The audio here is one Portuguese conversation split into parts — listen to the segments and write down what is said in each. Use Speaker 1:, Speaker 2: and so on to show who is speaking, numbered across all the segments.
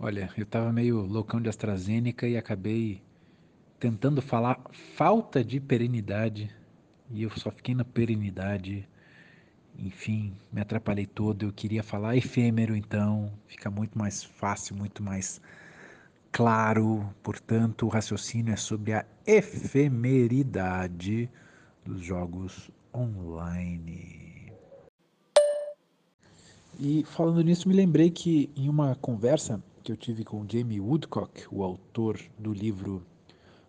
Speaker 1: Olha, eu estava meio loucão de AstraZeneca e acabei tentando falar falta de perenidade e eu só fiquei na perenidade. Enfim, me atrapalhei todo. Eu queria falar efêmero, então fica muito mais fácil, muito mais claro. Portanto, o raciocínio é sobre a efemeridade dos jogos online. E falando nisso, me lembrei que em uma conversa que eu tive com Jamie Woodcock, o autor do livro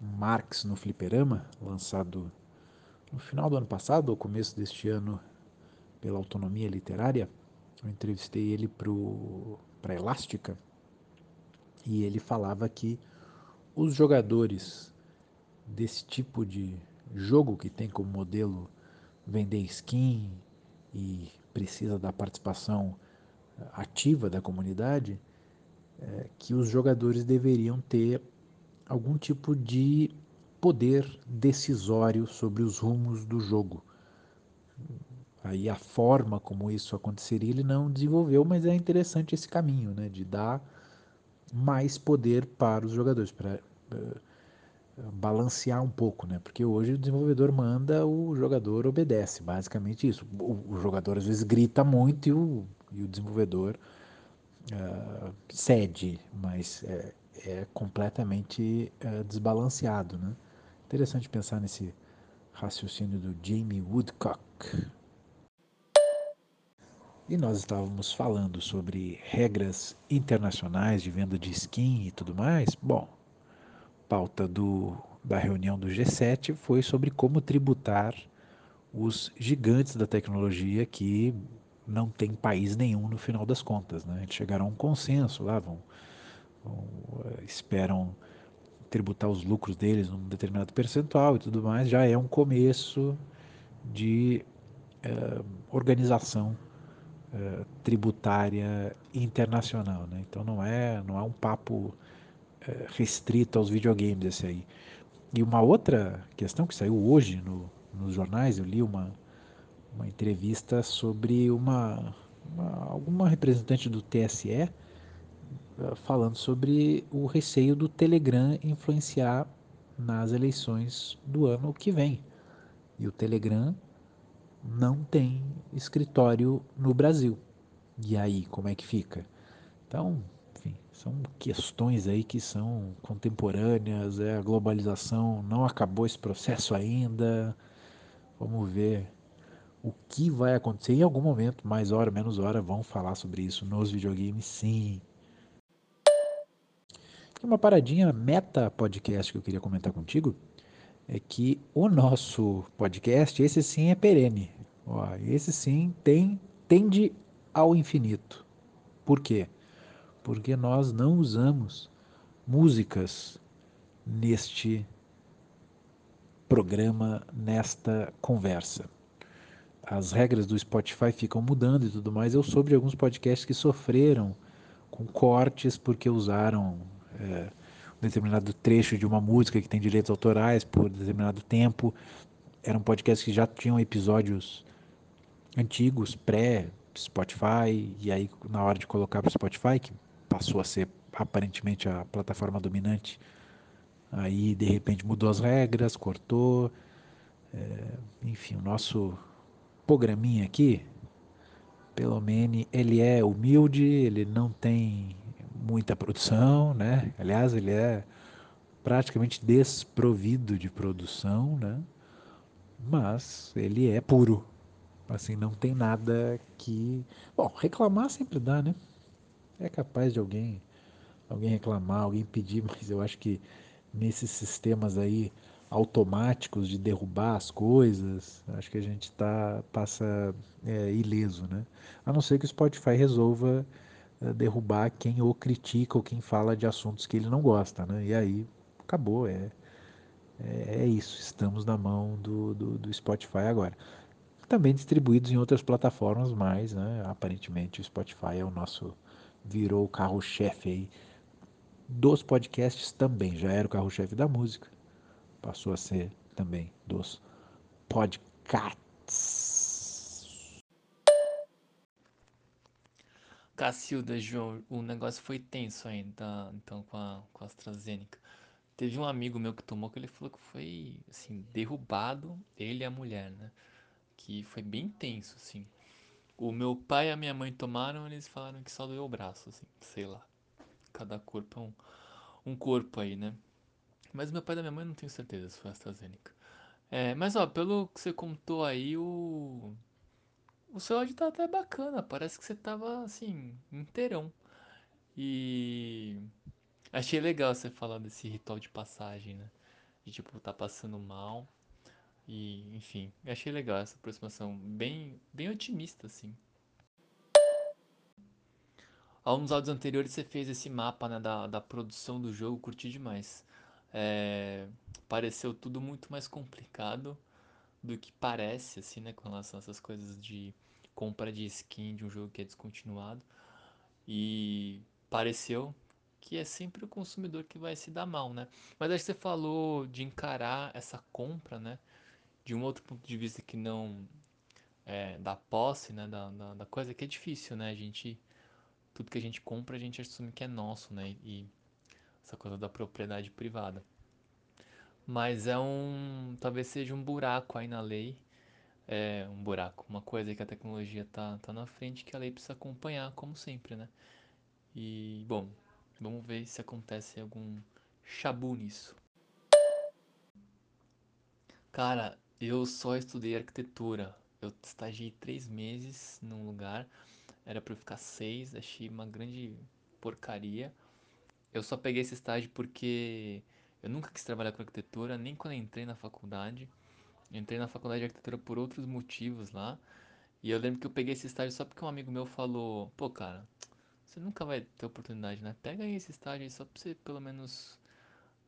Speaker 1: Marx no Fliperama, lançado no final do ano passado ou começo deste ano pela Autonomia Literária. Eu entrevistei ele para a Elástica e ele falava que os jogadores desse tipo de jogo que tem como modelo vender skin e precisa da participação ativa da comunidade, é, que os jogadores deveriam ter algum tipo de poder decisório sobre os rumos do jogo. Aí a forma como isso aconteceria ele não desenvolveu, mas é interessante esse caminho, né, de dar mais poder para os jogadores, para uh, balancear um pouco, né? Porque hoje o desenvolvedor manda, o jogador obedece, basicamente isso. O, o jogador às vezes grita muito e o, e o desenvolvedor uh, cede, mas é, é completamente uh, desbalanceado. Né? Interessante pensar nesse raciocínio do Jamie Woodcock. E nós estávamos falando sobre regras internacionais de venda de skin e tudo mais. Bom, pauta do, da reunião do G7 foi sobre como tributar os gigantes da tecnologia que não tem país nenhum no final das contas. Né? Eles chegaram a um consenso lá, vão, vão, eh, esperam tributar os lucros deles num determinado percentual e tudo mais, já é um começo de uh, organização uh, tributária internacional. Né? Então não é, não é um papo restrito aos videogames esse aí. E uma outra questão que saiu hoje no, nos jornais, eu li uma, uma entrevista sobre uma, uma alguma representante do TSE eh, falando sobre o receio do Telegram influenciar nas eleições do ano que vem. E o Telegram não tem escritório no Brasil. E aí, como é que fica? Então, enfim, são questões aí que são contemporâneas, é, a globalização não acabou esse processo ainda. Vamos ver o que vai acontecer em algum momento, mais hora, menos hora, vão falar sobre isso nos videogames, sim. E uma paradinha meta podcast que eu queria comentar contigo é que o nosso podcast, esse sim é perene. Ó, esse sim tem tende ao infinito. Por quê? Porque nós não usamos músicas neste programa, nesta conversa as regras do Spotify ficam mudando e tudo mais. Eu soube de alguns podcasts que sofreram com cortes porque usaram é, um determinado trecho de uma música que tem direitos autorais por determinado tempo. Eram podcasts que já tinham episódios antigos, pré-Spotify, e aí na hora de colocar para o Spotify, que passou a ser aparentemente a plataforma dominante, aí de repente mudou as regras, cortou. É, enfim, o nosso programinha aqui, pelo menos ele é humilde, ele não tem muita produção, né? Aliás, ele é praticamente desprovido de produção, né? Mas ele é puro. Assim, não tem nada que, bom, reclamar sempre dá, né? É capaz de alguém alguém reclamar, alguém pedir, mas eu acho que nesses sistemas aí automáticos de derrubar as coisas, acho que a gente tá, passa é, ileso, né? A não ser que o Spotify resolva é, derrubar quem o critica ou quem fala de assuntos que ele não gosta, né? E aí acabou, é, é, é isso, estamos na mão do, do, do, Spotify agora. Também distribuídos em outras plataformas, mas né, aparentemente o Spotify é o nosso, virou o carro-chefe aí dos podcasts também, já era o carro-chefe da música passou a ser também dos podcasts.
Speaker 2: Cacilda, João, o negócio foi tenso ainda, então, com a, com a AstraZeneca. Teve um amigo meu que tomou que ele falou que foi, assim, derrubado, ele e a mulher, né? Que foi bem tenso, assim. O meu pai e a minha mãe tomaram, eles falaram que só doeu o braço, assim, sei lá. Cada corpo é um, um corpo aí, né? Mas meu pai da minha mãe não tenho certeza se foi AstraZeneca. É, mas ó, pelo que você contou aí, o. O seu áudio tá até bacana, parece que você tava, assim, inteirão. E. Achei legal você falar desse ritual de passagem, né? De tipo, tá passando mal. E, enfim, achei legal essa aproximação, bem, bem otimista, assim. Há uns áudios anteriores você fez esse mapa, né, da, da produção do jogo, curti demais. É, pareceu tudo muito mais complicado do que parece, assim, né, com relação a essas coisas de compra de skin de um jogo que é descontinuado. E pareceu que é sempre o consumidor que vai se dar mal, né? Mas acho que você falou de encarar essa compra, né? De um outro ponto de vista que não é, da posse, né? Da, da, da coisa que é difícil, né? A gente, tudo que a gente compra, a gente assume que é nosso, né? E essa coisa da propriedade privada. Mas é um, talvez seja um buraco aí na lei, é um buraco, uma coisa que a tecnologia tá, tá na frente que a lei precisa acompanhar, como sempre, né? E, bom, vamos ver se acontece algum chabu nisso. Cara, eu só estudei arquitetura. Eu estagiei três meses num lugar, era pra eu ficar seis, achei uma grande porcaria. Eu só peguei esse estágio porque eu nunca quis trabalhar com arquitetura, nem quando entrei na faculdade. Entrei na faculdade de arquitetura por outros motivos lá. E eu lembro que eu peguei esse estágio só porque um amigo meu falou: pô, cara, você nunca vai ter oportunidade, né? Pega aí esse estágio aí só pra você pelo menos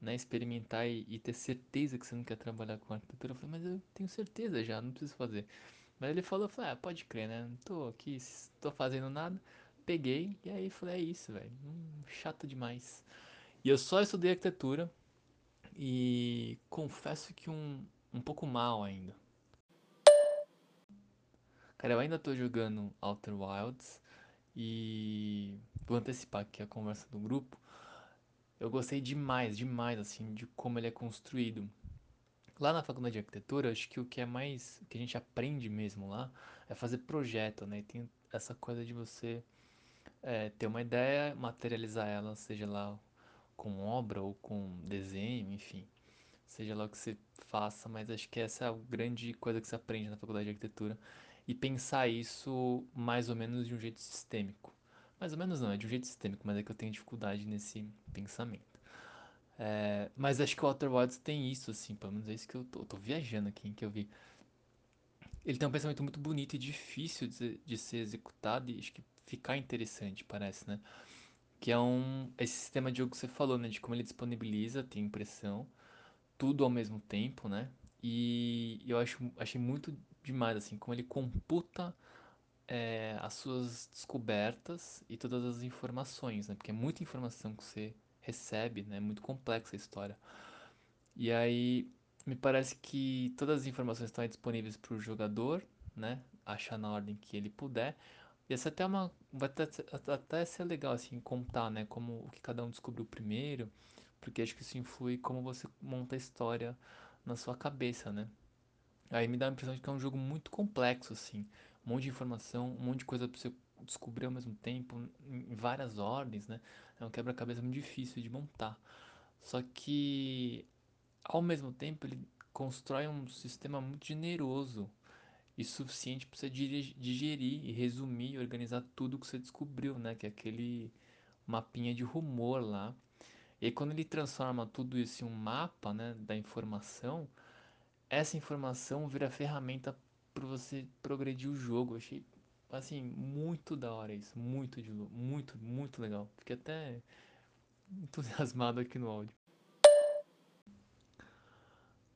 Speaker 2: né, experimentar e, e, ter certeza que você não quer trabalhar com arquitetura. Eu falei, mas eu tenho certeza já, não preciso fazer. Mas ele falou, falei, ah, pode crer, né? Não tô aqui, tô fazendo nada. Peguei e aí falei, é isso, velho. Hum, chato demais. E eu só estudei arquitetura e confesso que um, um pouco mal ainda. Cara, eu ainda tô jogando Outer Wilds e vou antecipar aqui a conversa do grupo. Eu gostei demais, demais, assim, de como ele é construído. Lá na faculdade de arquitetura, acho que o que é mais, o que a gente aprende mesmo lá é fazer projeto, né? E tem essa coisa de você é, ter uma ideia, materializar ela, seja lá com obra ou com desenho, enfim, seja lá o que você faça, mas acho que essa é a grande coisa que você aprende na faculdade de arquitetura e pensar isso mais ou menos de um jeito sistêmico. Mais ou menos não, é de um jeito sistêmico, mas é que eu tenho dificuldade nesse pensamento. É, mas acho que o Outer Wilds tem isso, assim, pelo menos é isso que eu tô, tô viajando aqui, em que eu vi. Ele tem um pensamento muito bonito e difícil de, de ser executado e acho que ficar interessante, parece, né? Que é um esse sistema de jogo que você falou, né? De como ele disponibiliza, tem impressão, tudo ao mesmo tempo, né? E eu acho, achei muito demais, assim, como ele computa é, as suas descobertas e todas as informações, né? Porque é muita informação que você recebe, né? É muito complexa a história. E aí me parece que todas as informações estão disponíveis para o jogador, né? Achar na ordem que ele puder. E essa até é uma vai até, até ser legal assim contar, né? Como o que cada um descobriu primeiro, porque acho que isso influi como você monta a história na sua cabeça, né? Aí me dá a impressão de que é um jogo muito complexo assim, um monte de informação, um monte de coisa para você descobrir ao mesmo tempo, em várias ordens, né? É um quebra-cabeça muito difícil de montar. Só que ao mesmo tempo, ele constrói um sistema muito generoso e suficiente para você digerir e resumir e organizar tudo que você descobriu, né? Que é aquele mapinha de rumor lá. E quando ele transforma tudo isso em um mapa, né, da informação, essa informação vira ferramenta para você progredir o jogo. Eu achei assim muito da hora isso, muito de muito, muito legal. Fiquei até entusiasmado aqui no áudio.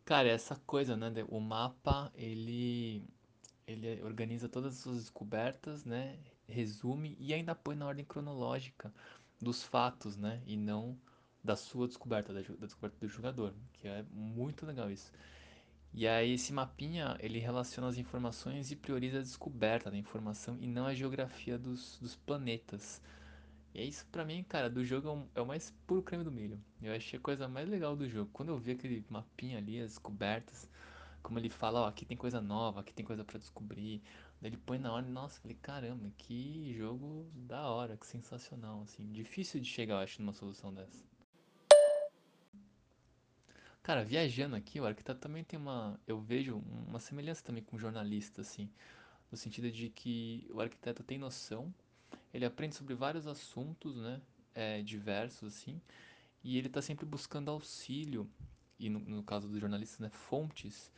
Speaker 2: Cara, essa coisa, né? O mapa, ele, ele organiza todas as suas descobertas, né? Resume e ainda põe na ordem cronológica dos fatos, né? E não da sua descoberta, da, da descoberta do jogador, que é muito legal isso. E aí esse mapinha, ele relaciona as informações e prioriza a descoberta da informação e não a geografia dos, dos planetas. E é isso pra mim, cara, do jogo é, é o mais puro creme do milho. Eu achei a coisa mais legal do jogo. Quando eu vi aquele mapinha ali, as descobertas, como ele fala, ó, aqui tem coisa nova, aqui tem coisa pra descobrir. Daí ele põe na hora, nossa, eu falei, caramba, que jogo da hora, que sensacional, assim. Difícil de chegar, eu acho, numa solução dessa. Cara, viajando aqui, o arquiteto também tem uma. Eu vejo uma semelhança também com o jornalista, assim. No sentido de que o arquiteto tem noção, ele aprende sobre vários assuntos, né? é, diversos, assim. E ele tá sempre buscando auxílio, e no, no caso dos jornalistas, né? Fontes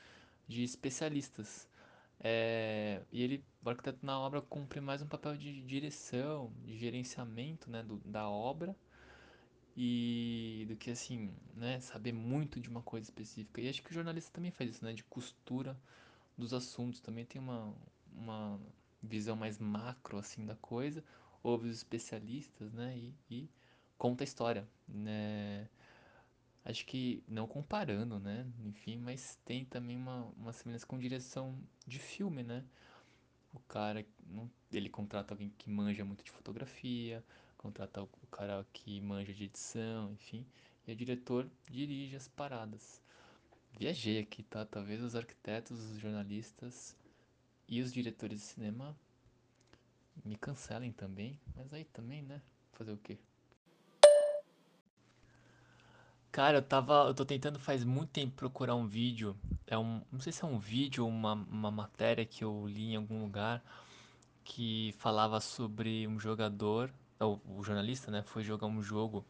Speaker 2: de especialistas. É, e ele, o arquiteto na obra cumpre mais um papel de direção, de gerenciamento, né, do- da obra e do que assim, né, saber muito de uma coisa específica. E acho que o jornalista também faz isso, né, de costura dos assuntos, também tem uma, uma visão mais macro assim da coisa, ouve os especialistas, né, e, e conta a história, né. Acho que não comparando, né, enfim, mas tem também uma, uma semelhança com direção de filme, né. O cara, não- ele contrata alguém que manja muito de fotografia, contrata o cara que manja de edição, enfim, e o diretor dirige as paradas. Viajei aqui, tá? Talvez os arquitetos, os jornalistas e os diretores de cinema me cancelem também, mas aí também, né? Fazer o quê? Cara, eu tava, eu tô tentando faz muito tempo procurar um vídeo. É um, não sei se é um vídeo ou uma, uma matéria que eu li em algum lugar que falava sobre um jogador, ou o jornalista, né, foi jogar um jogo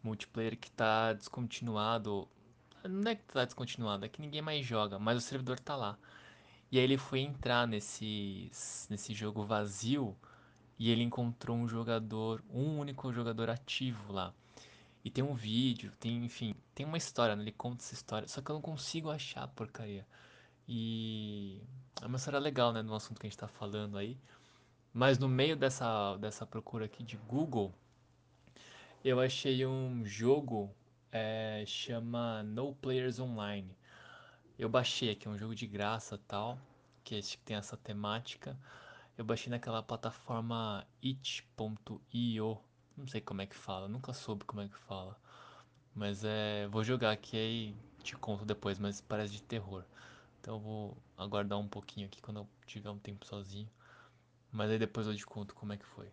Speaker 2: multiplayer que tá descontinuado. Não é que tá descontinuado, é que ninguém mais joga, mas o servidor tá lá. E aí ele foi entrar nesse, nesse jogo vazio e ele encontrou um jogador, um único jogador ativo lá. E tem um vídeo, tem, enfim, tem uma história, né? Ele conta essa história, só que eu não consigo achar a porcaria. E é uma história legal, né, no assunto que a gente tá falando aí. Mas no meio dessa, dessa procura aqui de Google, eu achei um jogo, é, chama No Players Online. Eu baixei aqui, é um jogo de graça tal, que tem essa temática. Eu baixei naquela plataforma itch.io, não sei como é que fala, nunca soube como é que fala. Mas é, vou jogar aqui aí te conto depois, mas parece de terror. Então eu vou aguardar um pouquinho aqui quando eu tiver um tempo sozinho. Mas aí depois eu te conto como é que foi.